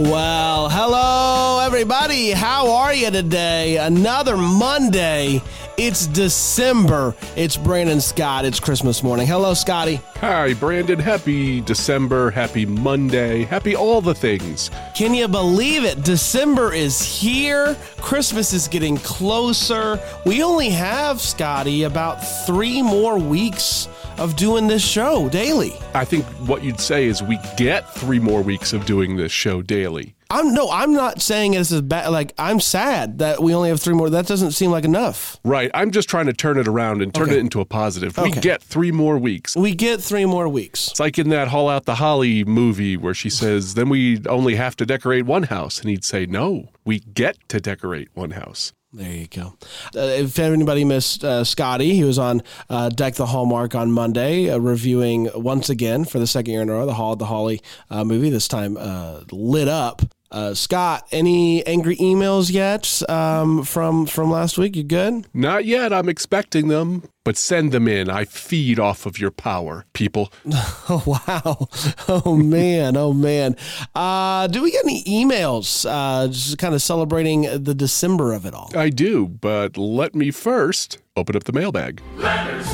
Well, hello everybody. How are you today? Another Monday. It's December. It's Brandon Scott. It's Christmas morning. Hello, Scotty. Hi, Brandon. Happy December. Happy Monday. Happy all the things. Can you believe it? December is here. Christmas is getting closer. We only have, Scotty, about three more weeks of doing this show daily. I think what you'd say is we get three more weeks of doing this show daily. I'm no, I'm not saying this is bad. Like I'm sad that we only have three more. That doesn't seem like enough. Right. I'm just trying to turn it around and turn Okay. it into a positive. We Okay. get three more weeks. We get three more weeks. It's like in that Haul Out the Holly movie where she says, then we only have to decorate one house. And he'd say, no, we get to decorate one house. There you go. Uh, if anybody missed uh, Scotty, he was on uh, Deck the Hallmark on Monday, uh, reviewing once again for the second year in a row the Haul Out the Holly uh, movie. This time uh, lit up. Uh, Scott, any angry emails yet um, from from last week? You good? Not yet. I'm expecting them, but send them in. I feed off of your power, people. Oh wow! Oh man! Oh man! Uh, do we get any emails? Uh, just kind of celebrating the December of it all. I do, but let me first open up the mailbag. Letters,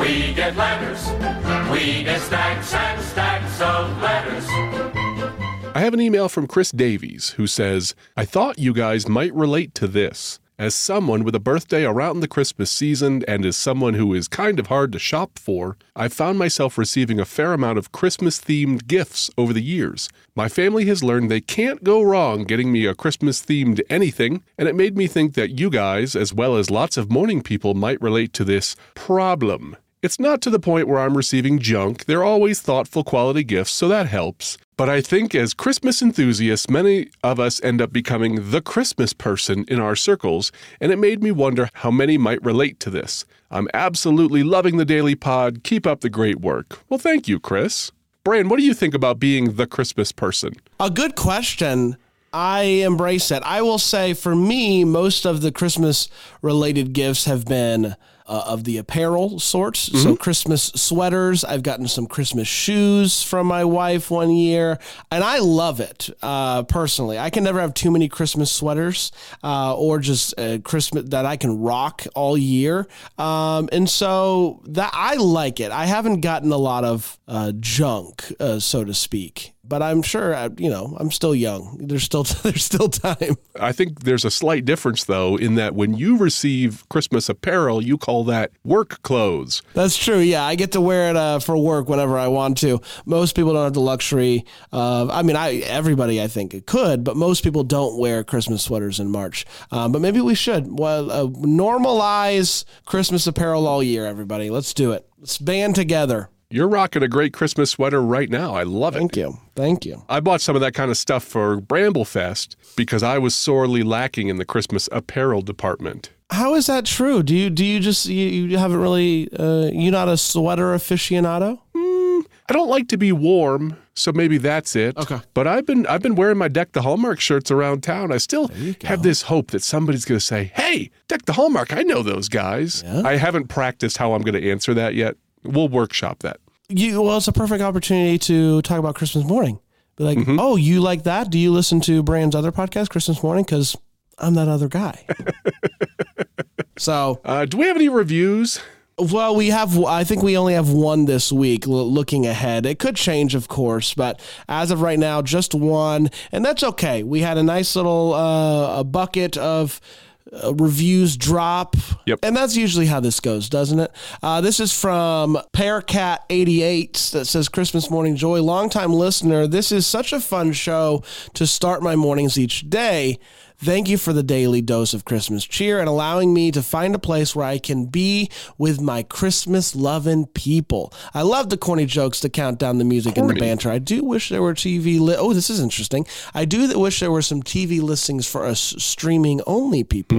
we get letters. We get stacks and stacks of letters. I have an email from Chris Davies who says, I thought you guys might relate to this. As someone with a birthday around the Christmas season and as someone who is kind of hard to shop for, I've found myself receiving a fair amount of Christmas themed gifts over the years. My family has learned they can't go wrong getting me a Christmas themed anything, and it made me think that you guys, as well as lots of morning people, might relate to this problem. It's not to the point where I'm receiving junk. They're always thoughtful quality gifts, so that helps. But I think as Christmas enthusiasts, many of us end up becoming the Christmas person in our circles, and it made me wonder how many might relate to this. I'm absolutely loving the Daily Pod. Keep up the great work. Well, thank you, Chris. Brian, what do you think about being the Christmas person? A good question. I embrace it. I will say for me, most of the Christmas related gifts have been uh, of the apparel sorts. So Christmas sweaters. I've gotten some Christmas shoes from my wife one year, and I love it uh, personally. I can never have too many Christmas sweaters uh, or just uh, Christmas that I can rock all year. Um, and so that I like it. I haven't gotten a lot of uh, junk, uh, so to speak but I'm sure uh, you know I'm still young. There's still there's still time. I think there's a slight difference, though, in that when you receive Christmas apparel, you call that work clothes. That's true. Yeah, I get to wear it uh, for work whenever I want to. Most people don't have the luxury of. I mean, I everybody I think could, but most people don't wear Christmas sweaters in March. Um, but maybe we should. Well, uh, normalize Christmas apparel all year. Everybody, let's do it. Let's band together. You're rocking a great Christmas sweater right now. I love it. Thank you. Thank you. I bought some of that kind of stuff for Bramblefest because I was sorely lacking in the Christmas apparel department. How is that true? Do you do you just you, you haven't really uh, you not a sweater aficionado? I don't like to be warm, so maybe that's it. Okay. But I've been I've been wearing my Deck the Hallmark shirts around town. I still have this hope that somebody's going to say, "Hey, Deck the Hallmark, I know those guys." I haven't practiced how I'm going to answer that yet. We'll workshop that. You well it's a perfect opportunity to talk about christmas morning. Be like oh you like that? Do you listen to brand's other podcast christmas morning? Because i'm that other guy. So Uh, do we have any reviews? well we have i think we only have one this week looking ahead. It could change of course but as of right now just one and that's okay. We had a nice little uh, a bucket of uh, reviews drop. Yep. And that's usually how this goes, doesn't it? Uh, this is from Pearcat88 that says Christmas Morning Joy. Longtime listener, this is such a fun show to start my mornings each day. Thank you for the daily dose of Christmas cheer and allowing me to find a place where I can be with my Christmas loving people. I love the corny jokes to count down the music and the banter. I do wish there were TV. Li- oh, this is interesting. I do wish there were some TV listings for us streaming only people.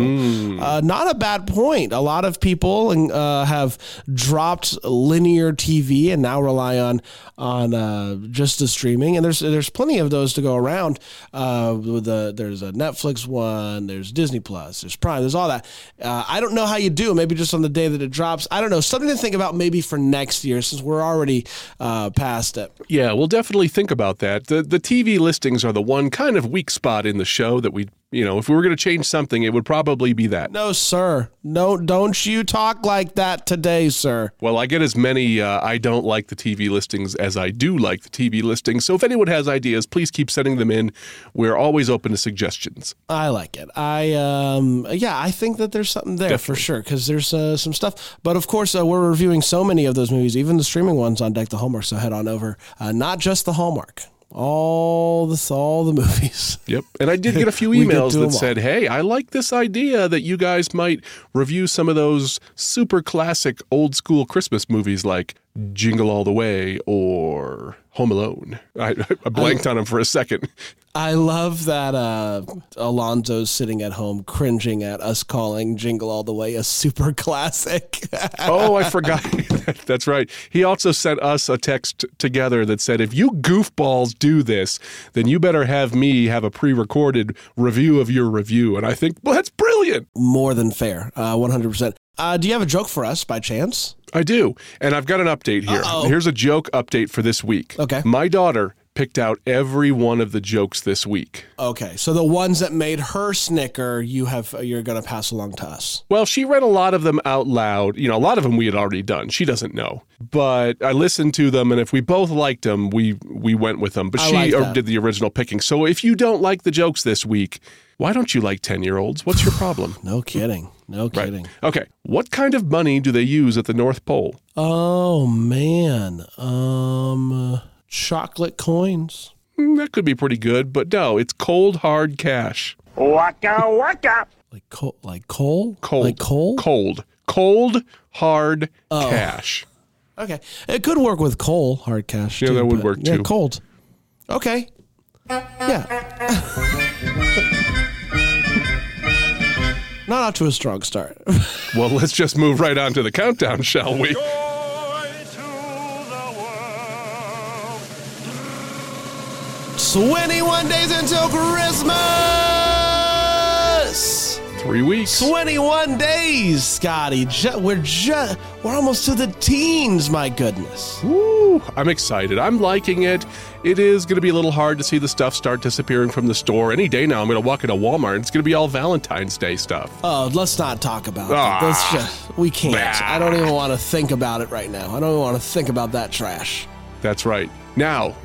Uh, not a bad point. A lot of people uh, have dropped linear TV and now rely on on uh, just the streaming. And there's there's plenty of those to go around. Uh, with the there's a Netflix one, there's Disney Plus, there's Prime, there's all that. Uh, I don't know how you do. Maybe just on the day that it drops. I don't know. Something to think about maybe for next year since we're already uh, past it. Yeah, we'll definitely think about that. The the TV listings are the one kind of weak spot in the show that we, you know, if we were going to change something, it would probably be that. No, sir. No, don't you talk like that today, sir. Well, I get as many uh, I don't like the TV listings as I do like the TV listings. So if anyone has ideas, please keep sending them in. We're always open to suggestions. I like it. I um yeah, I think that there's something there for sure because there's uh, some stuff. But of course, uh, we're reviewing so many of those movies, even the streaming ones on Deck the Hallmark. So head on over. Uh, not just the Hallmark, all the all the movies. Yep. And I did get a few emails that said, hey, I like this idea that you guys might review some of those super classic old school Christmas movies like Jingle All the Way or Home Alone. I, I blanked on him for a second. I love that uh, Alonzo's sitting at home cringing at us calling Jingle All the Way a super classic. Oh, I forgot. That's right. He also sent us a text together that said, if you goofballs do this, then you better have me have a pre recorded review of your review. And I think, well, that's brilliant. More than fair, uh, 100%. Uh, do you have a joke for us by chance? I do. And I've got an update here. Uh-oh. Here's a joke update for this week. Okay. My daughter picked out every one of the jokes this week. Okay, so the ones that made her snicker, you have you're gonna pass along to us. Well, she read a lot of them out loud. You know, a lot of them we had already done. She doesn't know, but I listened to them, and if we both liked them, we we went with them. But I she like uh, did the original picking. So if you don't like the jokes this week, why don't you like ten year olds? What's your problem? No kidding. No kidding. Okay, what kind of money do they use at the North Pole? Oh man. Um, chocolate coins. Hmm, that could be pretty good, but no, it's cold hard cash. Waka waka. Like coal. Like coal. Cold. Like coal. Cold. Cold hard Oh. cash. Okay, it could work with coal hard cash. Yeah, too, that would but- work, Yeah, too. cold. Okay. Yeah. Not off to a strong start. Well, let's just move right on to the countdown, shall we? 21 days until Christmas. Three weeks. 21 days, Scotty. Ju- we're just we're almost to the teens, my goodness. Woo, I'm excited. I'm liking it. It is going to be a little hard to see the stuff start disappearing from the store. Any day now, I'm going to walk into Walmart. It's going to be all Valentine's Day stuff. Oh, let's not talk about Ah. it. Let's just we can't. Bah. I don't even want to think about it right now. I don't even want to think about that trash. That's right. Now,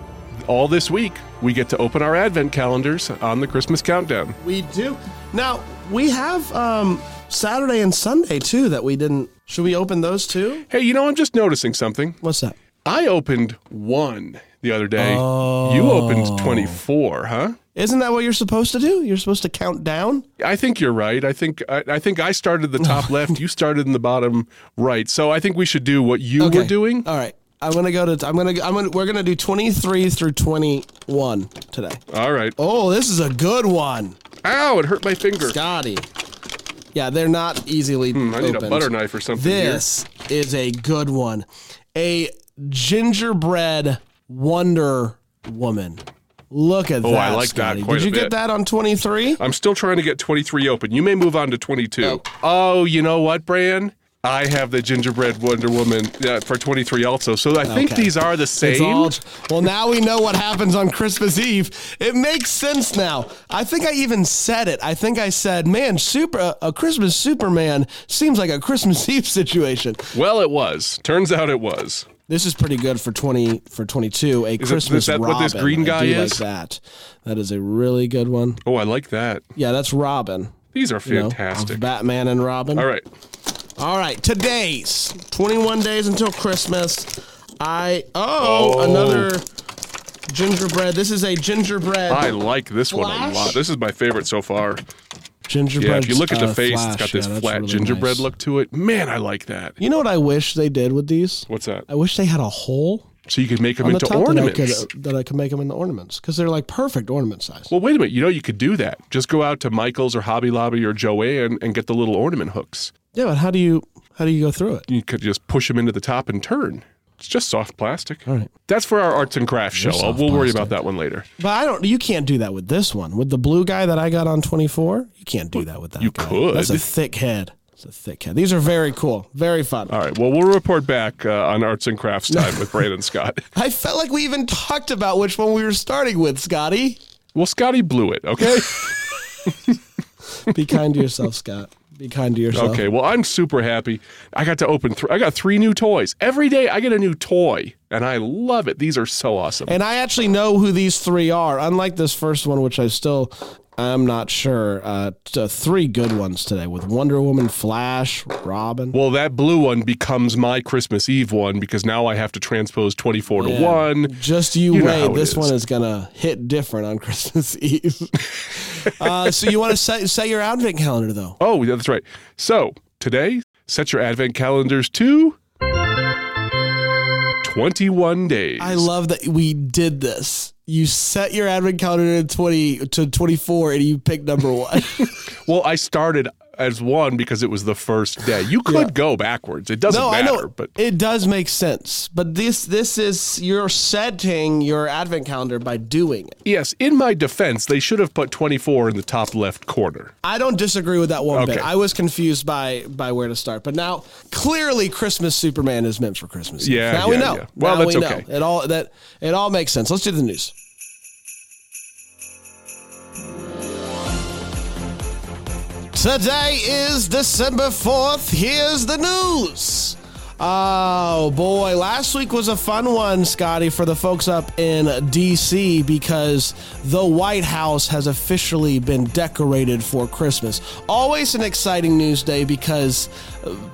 all this week, we get to open our advent calendars on the Christmas countdown. We do. Now, we have um Saturday and Sunday too that we didn't Should we open those too? Hey, you know, I'm just noticing something. What's that? I opened one the other day. You opened 24, huh? Isn't that what you're supposed to do? You're supposed to count down? I think you're right. I think I, I think I started the top left. You started in the bottom right. So I think we should do what you were doing. All right. I'm gonna go to. I'm gonna. I'm gonna. We're gonna do 23 through 21 today. All right. Oh, this is a good one, Ow! It hurt my finger. Scotty. Yeah, they're not easily. Hmm, I need a opened. butter knife or something here. This is a good one. A gingerbread Wonder Woman. Look at that. Oh. I like that Scotty. quite Did a you bit. get that on 23? I'm still trying to get 23 open. You may move on to 22. Oh, you know what, Bran? I have the gingerbread Wonder Woman uh, for 23 also. So I think Okay. these are the same. all- well, now we know what happens on Christmas Eve. It makes sense now. I think I even said it. I think I said, "Man, super a Christmas Superman seems like a Christmas Eve situation." well, it was. Turns out it was. This is pretty good for twenty for twenty two. A it- Christmas is that what this green guy is? Like that. That is a really good one. Oh, I like that. Yeah, that's Robin. These are you know, fantastic. Batman and Robin. All right. All right, today's 21 days until Christmas. I oh, Oh. another gingerbread. This is a gingerbread. I like this one a lot. This is my favorite so far. gingerbread. Yeah, if you look at the uh, face, flash, it's got this yeah, flat really gingerbread nice. look to it. Man, I like that. You know what I wish they did with these? What's that? I wish they had a hole So you could make them on the into top ornaments. that I could that I could make them into ornaments because they're like perfect ornament size. Well, wait a minute. You know, you could do that. Just go out to Michael's or Hobby Lobby or Joann and get the little ornament hooks. Yeah, but how do you how do you go through it? You could just push them into the top and turn. It's just soft plastic. All right. That's for our arts and crafts show. We'll worry plastic. about that one later. But I don't. You can't do that with this one. With the blue guy that I got on twenty four, you can't do that with that. you guy. could. That's a thick head. It's a thick head. These are very cool. Very fun. All right. Well, we'll report back uh, on arts and crafts time with Brandon Scott. I felt like we even talked about which one we were starting with, Scotty. Well, Scotty blew it. Okay. Be kind to yourself, Scott. Be kind to yourself. Okay, well, I'm super happy. I got to open. Th- I got three new toys every day. I get a new toy, and I love it. These are so awesome. And I actually know who these three are. Unlike this first one, which I still I'm not sure. Uh, t- three good ones today with Wonder Woman, Flash, Robin. well, that blue one becomes my Christmas Eve one because now I have to transpose 24 to Yeah. one. Just you, You know wait. it This is. one is gonna hit different on Christmas Eve. uh, so you want to set set your advent calendar though. Oh, yeah, that's right. So today, set your advent calendars to 21 days. I love that we did this. You set your advent calendar to twenty to twenty four, and you picked number one. well, I started as one because it was the first day. You could Yeah. go backwards. It doesn't no, I matter, know, but it does make sense. But this this is you're setting your advent calendar by doing it. yes, in my defense, they should have put 24 in the top left corner. I don't disagree with that one bit. I was confused by by where to start, but now clearly Christmas Superman is meant for Christmas. Yeah, now we know. yeah. Well, now that's we okay. know. It all that it all makes sense. Let's do the news. Today is December 4th. Here's the news. Oh boy, last week was a fun one, Scotty, for the folks up in DC because the White House has officially been decorated for Christmas. Always an exciting news day because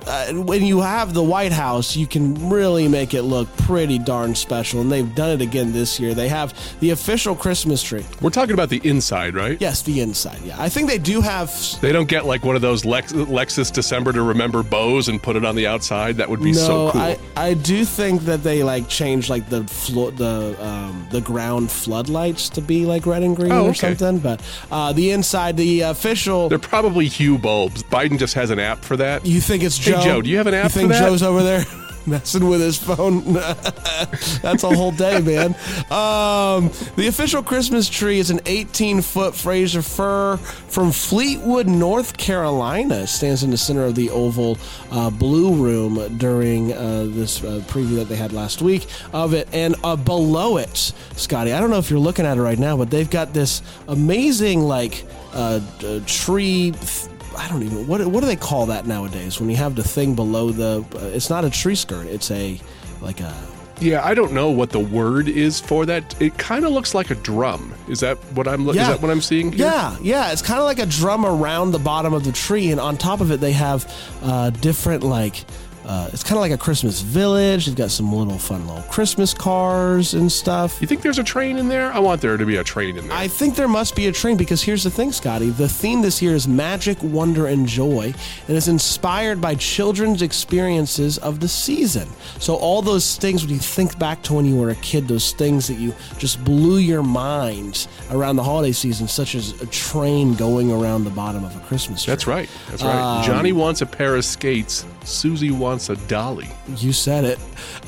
uh, when you have the White House, you can really make it look pretty darn special, and they've done it again this year. They have the official Christmas tree. We're talking about the inside, right? Yes, the inside. Yeah, I think they do have They don't get like one of those Lex- Lexus December to remember bows and put it on the outside. That would be so cool. I, I do think that they like changed like the floor the um, the ground floodlights to be like red and green Oh, or okay. something. But uh, the inside, the official. They're probably Hue bulbs. Biden just has an app for that. You think it's Hey, Joe? Joe, do you have an app You for think? Joe's over there messing with his phone? That's a whole day, man. Um, the official Christmas tree is an 18 foot Fraser fir from Fleetwood, North Carolina. It stands in the center of the Oval uh, Blue Room during uh, this uh, preview that they had last week of it. And uh, below it, Scotty, I don't know if you're looking at it right now, but they've got this amazing, like, uh, uh, tree. Th- I don't even what what do they call that nowadays when you have the thing below the uh, it's not a tree skirt it's a like a Yeah, I don't know what the word is for that. It kind of looks like a drum. Is that what I'm? yeah. Is that what I'm seeing here? yeah yeah it's kind of like a drum around the bottom of the tree and on top of it they have uh, different like uh, it's kind of like a Christmas village. They've got some little fun little Christmas cars and stuff. You think there's a train in there? I want there to be a train in there. I think there must be a train because here's the thing, Scotty. The theme this year is magic, wonder, and joy, and is inspired by children's experiences of the season. So all those things when you think back to when you were a kid, those things that you just blew your mind around the holiday season, such as a train going around the bottom of a Christmas tree. That's right. That's right. Um, Johnny wants a pair of skates. Susie wants a dolly. You said it.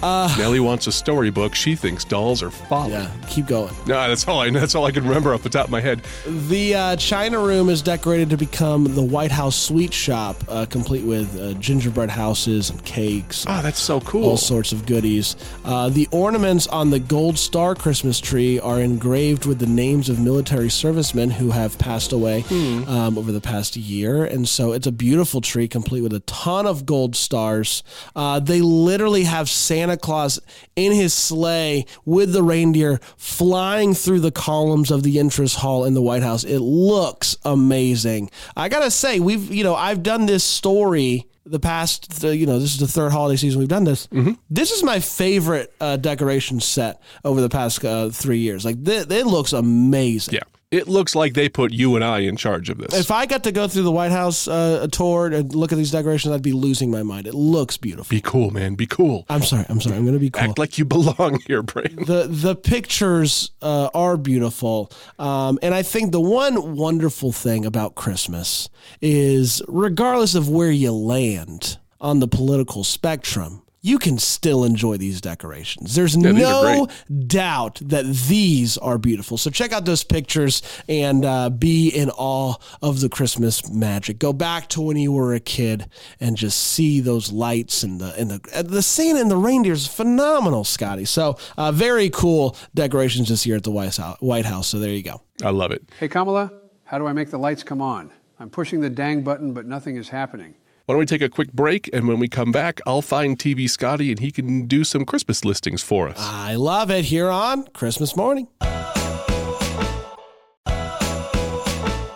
Nellie wants a storybook. She thinks dolls are folly. Yeah, keep going. No, that's all I. That's all I can remember off the top of my head. The uh, China Room is decorated to become the White House sweet shop, uh, complete with uh, gingerbread houses and cakes. Oh, that's so cool. all sorts of goodies. Uh, the ornaments on the Gold Star Christmas tree are engraved with the names of military servicemen who have passed away Hmm. um, over the past year. And so it's a beautiful tree, complete with a ton of gold stars. Uh, they literally have Santa Claus in his sleigh with the reindeer flying through the columns of the entrance hall in the White House. It looks amazing. I gotta say, we've, you know, I've done this story the past, you know, this is the third holiday season we've done this. Mm-hmm. This is my favorite uh, decoration set over the past uh, three years. Like, th- it looks amazing. Yeah. It looks like they put you and I in charge of this. If I got to go through the White House uh, tour and look at these decorations, I'd be losing my mind. It looks beautiful. be cool, man. Be cool. I'm sorry. I'm sorry. I'm going to be cool. Act like you belong here, Brandon. the the pictures uh, are beautiful, um, and I think the one wonderful thing about Christmas is, regardless of where you land on the political spectrum, you can still enjoy these decorations. There's these no doubt that these are beautiful. So check out those pictures and uh, be in awe of the Christmas magic. Go back to when you were a kid and just see those lights and the and the uh, the Santa and the reindeer is phenomenal, Scotty. So uh, very cool decorations this year at the White House. White House. So there you go. I love it. Hey, Kamala, how do I make the lights come on? I'm pushing the dang button, but nothing is happening. Why don't we take a quick break? And when we come back, I'll find TV Scotty and he can do some Christmas listings for us. I love it here on Christmas morning.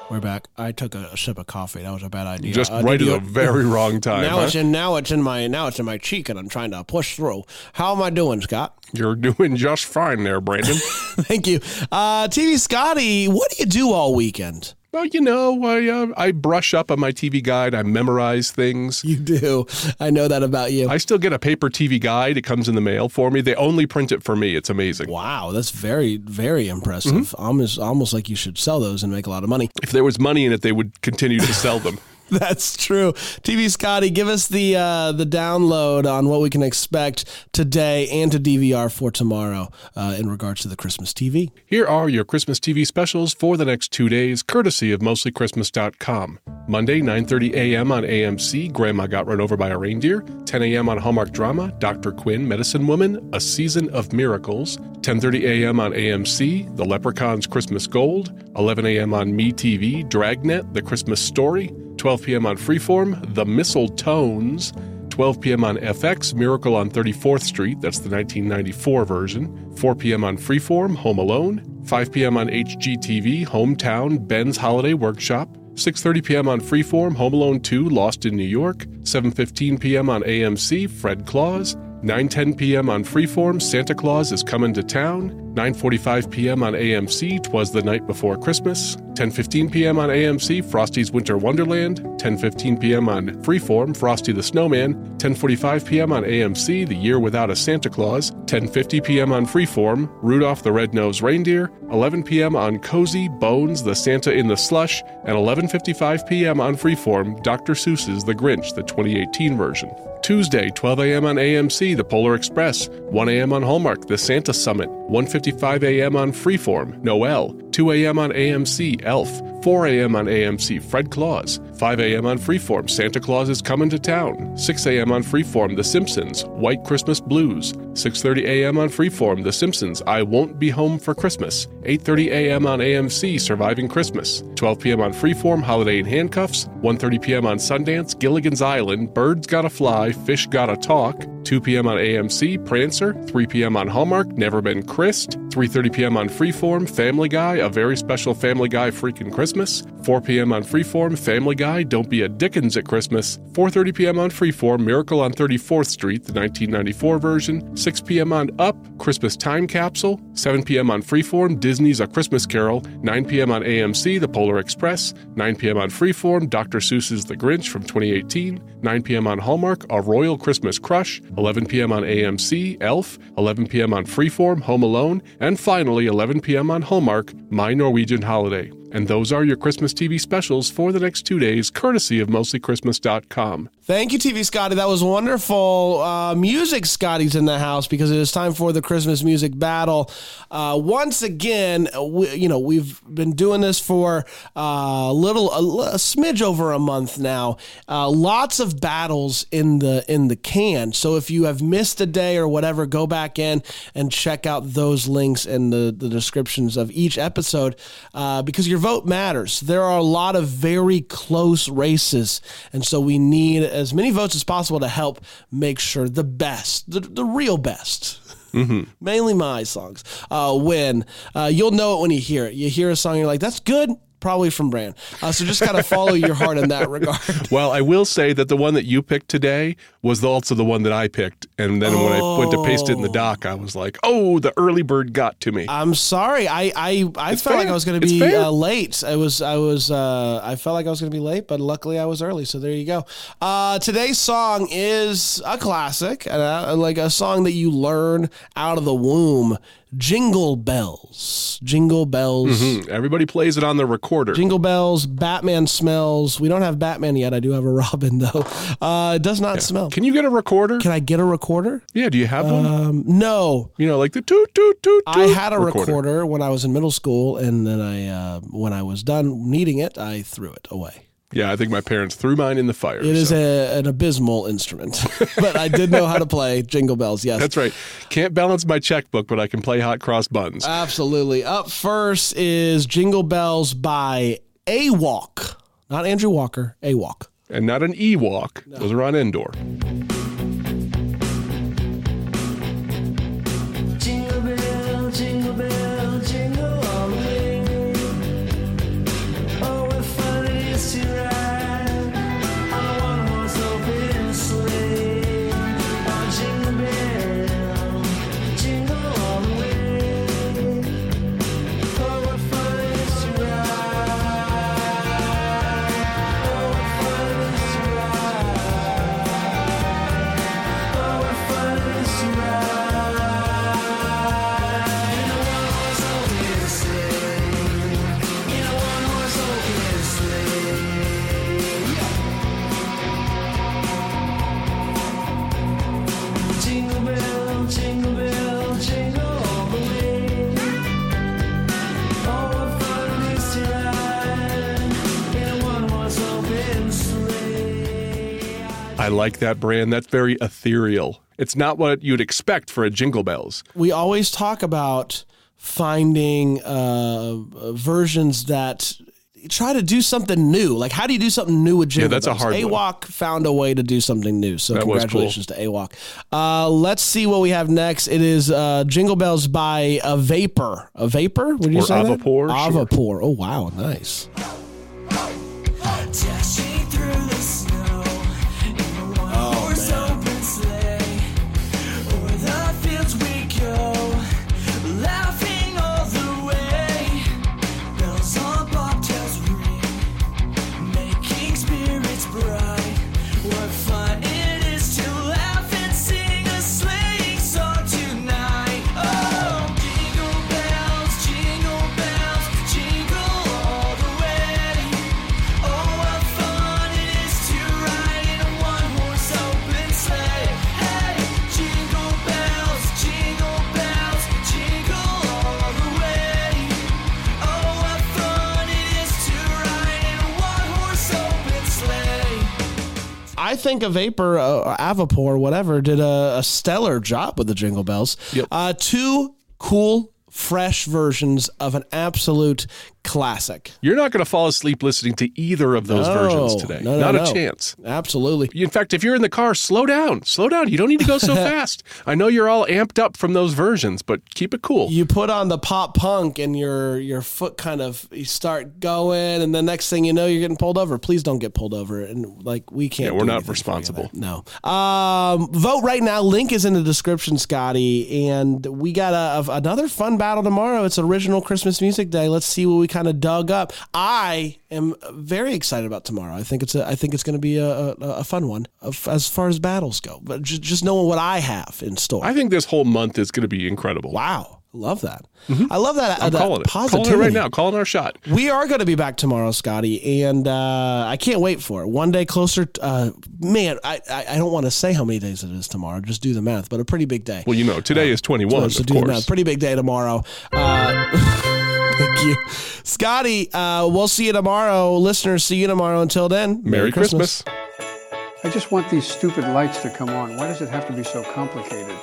We're back. I took a, sip of coffee. That was a bad idea. Just Uh, right at the very wrong time. Now huh? it's in now it's in my now it's in my cheek and I'm trying to push through. How am I doing, Scott? You're doing just fine there, Brandon. Thank you. Uh TV Scotty, what do you do all weekend? Well, you know, I uh, I brush up on my TV guide. I memorize things. You do. I know that about you. I still get a paper TV guide. It comes in the mail for me. They only print it for me. It's amazing. wow, that's very very impressive. Mm-hmm. Almost almost like you should sell those and make a lot of money. If there was money in it, they would continue to sell them. That's true. TV Scotty, give us the uh, the download on what we can expect today and to DVR for tomorrow uh, in regards to the Christmas TV. Here are your Christmas TV specials for the next two days, courtesy of mostlychristmas.com. Monday, 9.30 a.m. on AMC, Grandma Got Run Over by a Reindeer. 10 a.m. on Hallmark Drama, Dr. Quinn, Medicine Woman, A Season of Miracles. 10.30 a.m. on AMC, The Leprechaun's Christmas Gold. 11 a.m. on MeTV, Dragnet, The Christmas Story. 12 p.m. on Freeform, The Mistletones. 12 p.m. on FX, Miracle on 34th Street, that's the 1994 version. 4 p.m. on Freeform, Home Alone. 5 p.m. on HGTV, Hometown, Ben's Holiday Workshop. 6:30 p.m. on Freeform, Home Alone 2, Lost in New York. 7:15 p.m. on AMC, Fred Claus. 9:10 p.m. on Freeform, Santa Claus is coming to town. 9:45 p.m. on AMC, Twas the Night Before Christmas. 10:15 p.m. on AMC, Frosty's Winter Wonderland. 10:15 p.m. on Freeform, Frosty the Snowman. 10:45 p.m. on AMC, The Year Without a Santa Claus. 10:50 p.m. on Freeform, Rudolph the Red-Nosed Reindeer. 11 p.m. on Cozi Bones, The Santa in the Slush, and 11:55 p.m. on Freeform, Dr. Seuss's The Grinch, the 2018 version. Tuesday, 12 a.m. on AMC, The Polar Express. 1 a.m. on Hallmark, The Santa Summit. 1:55 a.m. on Freeform, Noel. 2 a.m. on AMC, Elf. 4 a.m. on AMC, Fred Claus. 5 a.m. on Freeform, Santa Claus is coming to town. 6 a.m. on Freeform, The Simpsons, White Christmas Blues. 6:30 a.m. on Freeform, The Simpsons, I Won't Be Home for Christmas. 8:30 a.m. on AMC, Surviving Christmas. 12 p.m. on Freeform, Holiday in Handcuffs. 1:30 p.m. on Sundance, Gilligan's Island, Birds Gotta Fly, Fish Gotta Talk. 2 p.m. on AMC, Prancer. 3 p.m. on Hallmark, Never Been Chris'd. 3:30 p.m. on Freeform, Family Guy, a very special Family Guy freaking Christmas. 4 p.m. on Freeform, Family Guy, Don't Be a Dickens at Christmas. 4:30 p.m. on Freeform, Miracle on 34th Street, the 1994 version. 6 p.m. on Up, Christmas Time Capsule. 7 p.m. on Freeform, Disney's A Christmas Carol. 9 p.m. on AMC, The Polar Express. 9 p.m. on Freeform, Dr. Seuss's The Grinch from 2018. 9 p.m. on Hallmark, A Royal Christmas Crush. 11 p.m. on AMC, Elf. 11 p.m. on Freeform, Home Alone. And finally, 11 p.m. on Hallmark, My Norwegian Holiday. And those are your Christmas TV specials for the next two days, courtesy of mostlychristmas.com. Thank you, TV Scotty. That was wonderful. Uh, music Scotty's in the house because it is time for the Christmas music battle. Uh, once again, we, you know we've been doing this for uh, a little, a, a smidge over a month now. Uh, lots of battles in the in the can. So if you have missed a day or whatever, go back in and check out those links in the the descriptions of each episode uh, because your vote matters. There are a lot of very close races, and so we need as many votes as possible to help make sure the best, the, the real best, mainly my songs, uh, win. Uh, you'll know it when you hear it. You hear a song, you're like, that's good. Probably from Bran. Uh, so just kind of follow your heart in that regard. Well, I will say that the one that you picked today was also the one that I picked. And then when I went to paste it in the doc, I was like, oh, the early bird got to me. I'm sorry. I I, I It's felt like. I was going to be uh, late. I was I was uh, I felt like I was going to be late, but luckily I was early. So there you go. Uh, today's song is a classic, uh, like a song that you learn out of the womb. Jingle bells, jingle bells. Hmm, Everybody plays it on the recorder. Jingle bells, Batman smells. We don't have Batman yet. I do have a Robin though. Uh, it does not smell. Can you get a recorder? Can I get a recorder? yeah, do you have one? Um, no, You know, like the toot toot toot. toot. I had a recorder. when I was in middle school, and then I, uh, when I was done needing it, I threw it away. Yeah, I think my parents threw mine in the fire. It is so- a, an abysmal instrument, but I did know how to play Jingle Bells. Yes, That's right. Can't balance my checkbook, but I can play hot cross buns. absolutely. Up first is Jingle Bells by A Walk, not Andrew Walker. A Walk, and not an Ewok. Those are on Endor. Like that brand. That's very ethereal. It's not what you'd expect for a Jingle Bells. we always talk about finding uh, versions that try to do something new. Like, how do you do something new with Jingle that's a Bells? hard one. AWOC found a way to do something new. So, That was cool. congratulations to AWOC. Uh, let's see what we have next. It is uh, Jingle Bells by A Vapor. A Vapor? Would you Or say that? Avapor, sure. Avapor. Oh, wow. Nice. I think a Vapor, uh, Avapor, whatever, did a, a stellar job with the Jingle Bells. Yep. Uh, two cool, fresh versions of an absolute classic. You're not going to fall asleep listening to either of those versions today. No, no, not no. a chance. Absolutely. In fact, if you're in the car, slow down. Slow down. You don't need to go so fast. I know you're all amped up from those versions, but keep it cool. You put on the pop punk and your your foot kind of you start going, and the next thing you know, you're getting pulled over. Please don't get pulled over, and like we can't. Yeah, we're not anything for you responsible. No. Um, vote right now. Link is in the description, Scotty, and we got a, another fun battle tomorrow. It's original Christmas music day. Let's see what we kind of dug up. I am very excited about tomorrow. I think it's a, I think it's going to be a, a, a fun one as far as battles go. But just, just knowing what I have in store. I think this whole month is going to be incredible. Wow. Love that. I love that. uh, I'm that calling it. Positivity. Calling it right now. Calling our shot. We are going to be back tomorrow, Scotty, and uh, I can't wait for it. One day closer. Uh, man, I, I, I don't want to say how many days it is tomorrow. Just do the math, but a pretty big day. Well, you know, today is 21, so of do the math. Pretty big day tomorrow. Thank you, Scotty. Uh, we'll see you tomorrow, listeners. See you tomorrow. Until then, Merry Christmas. I just want these stupid lights to come on. Why does it have to be so complicated?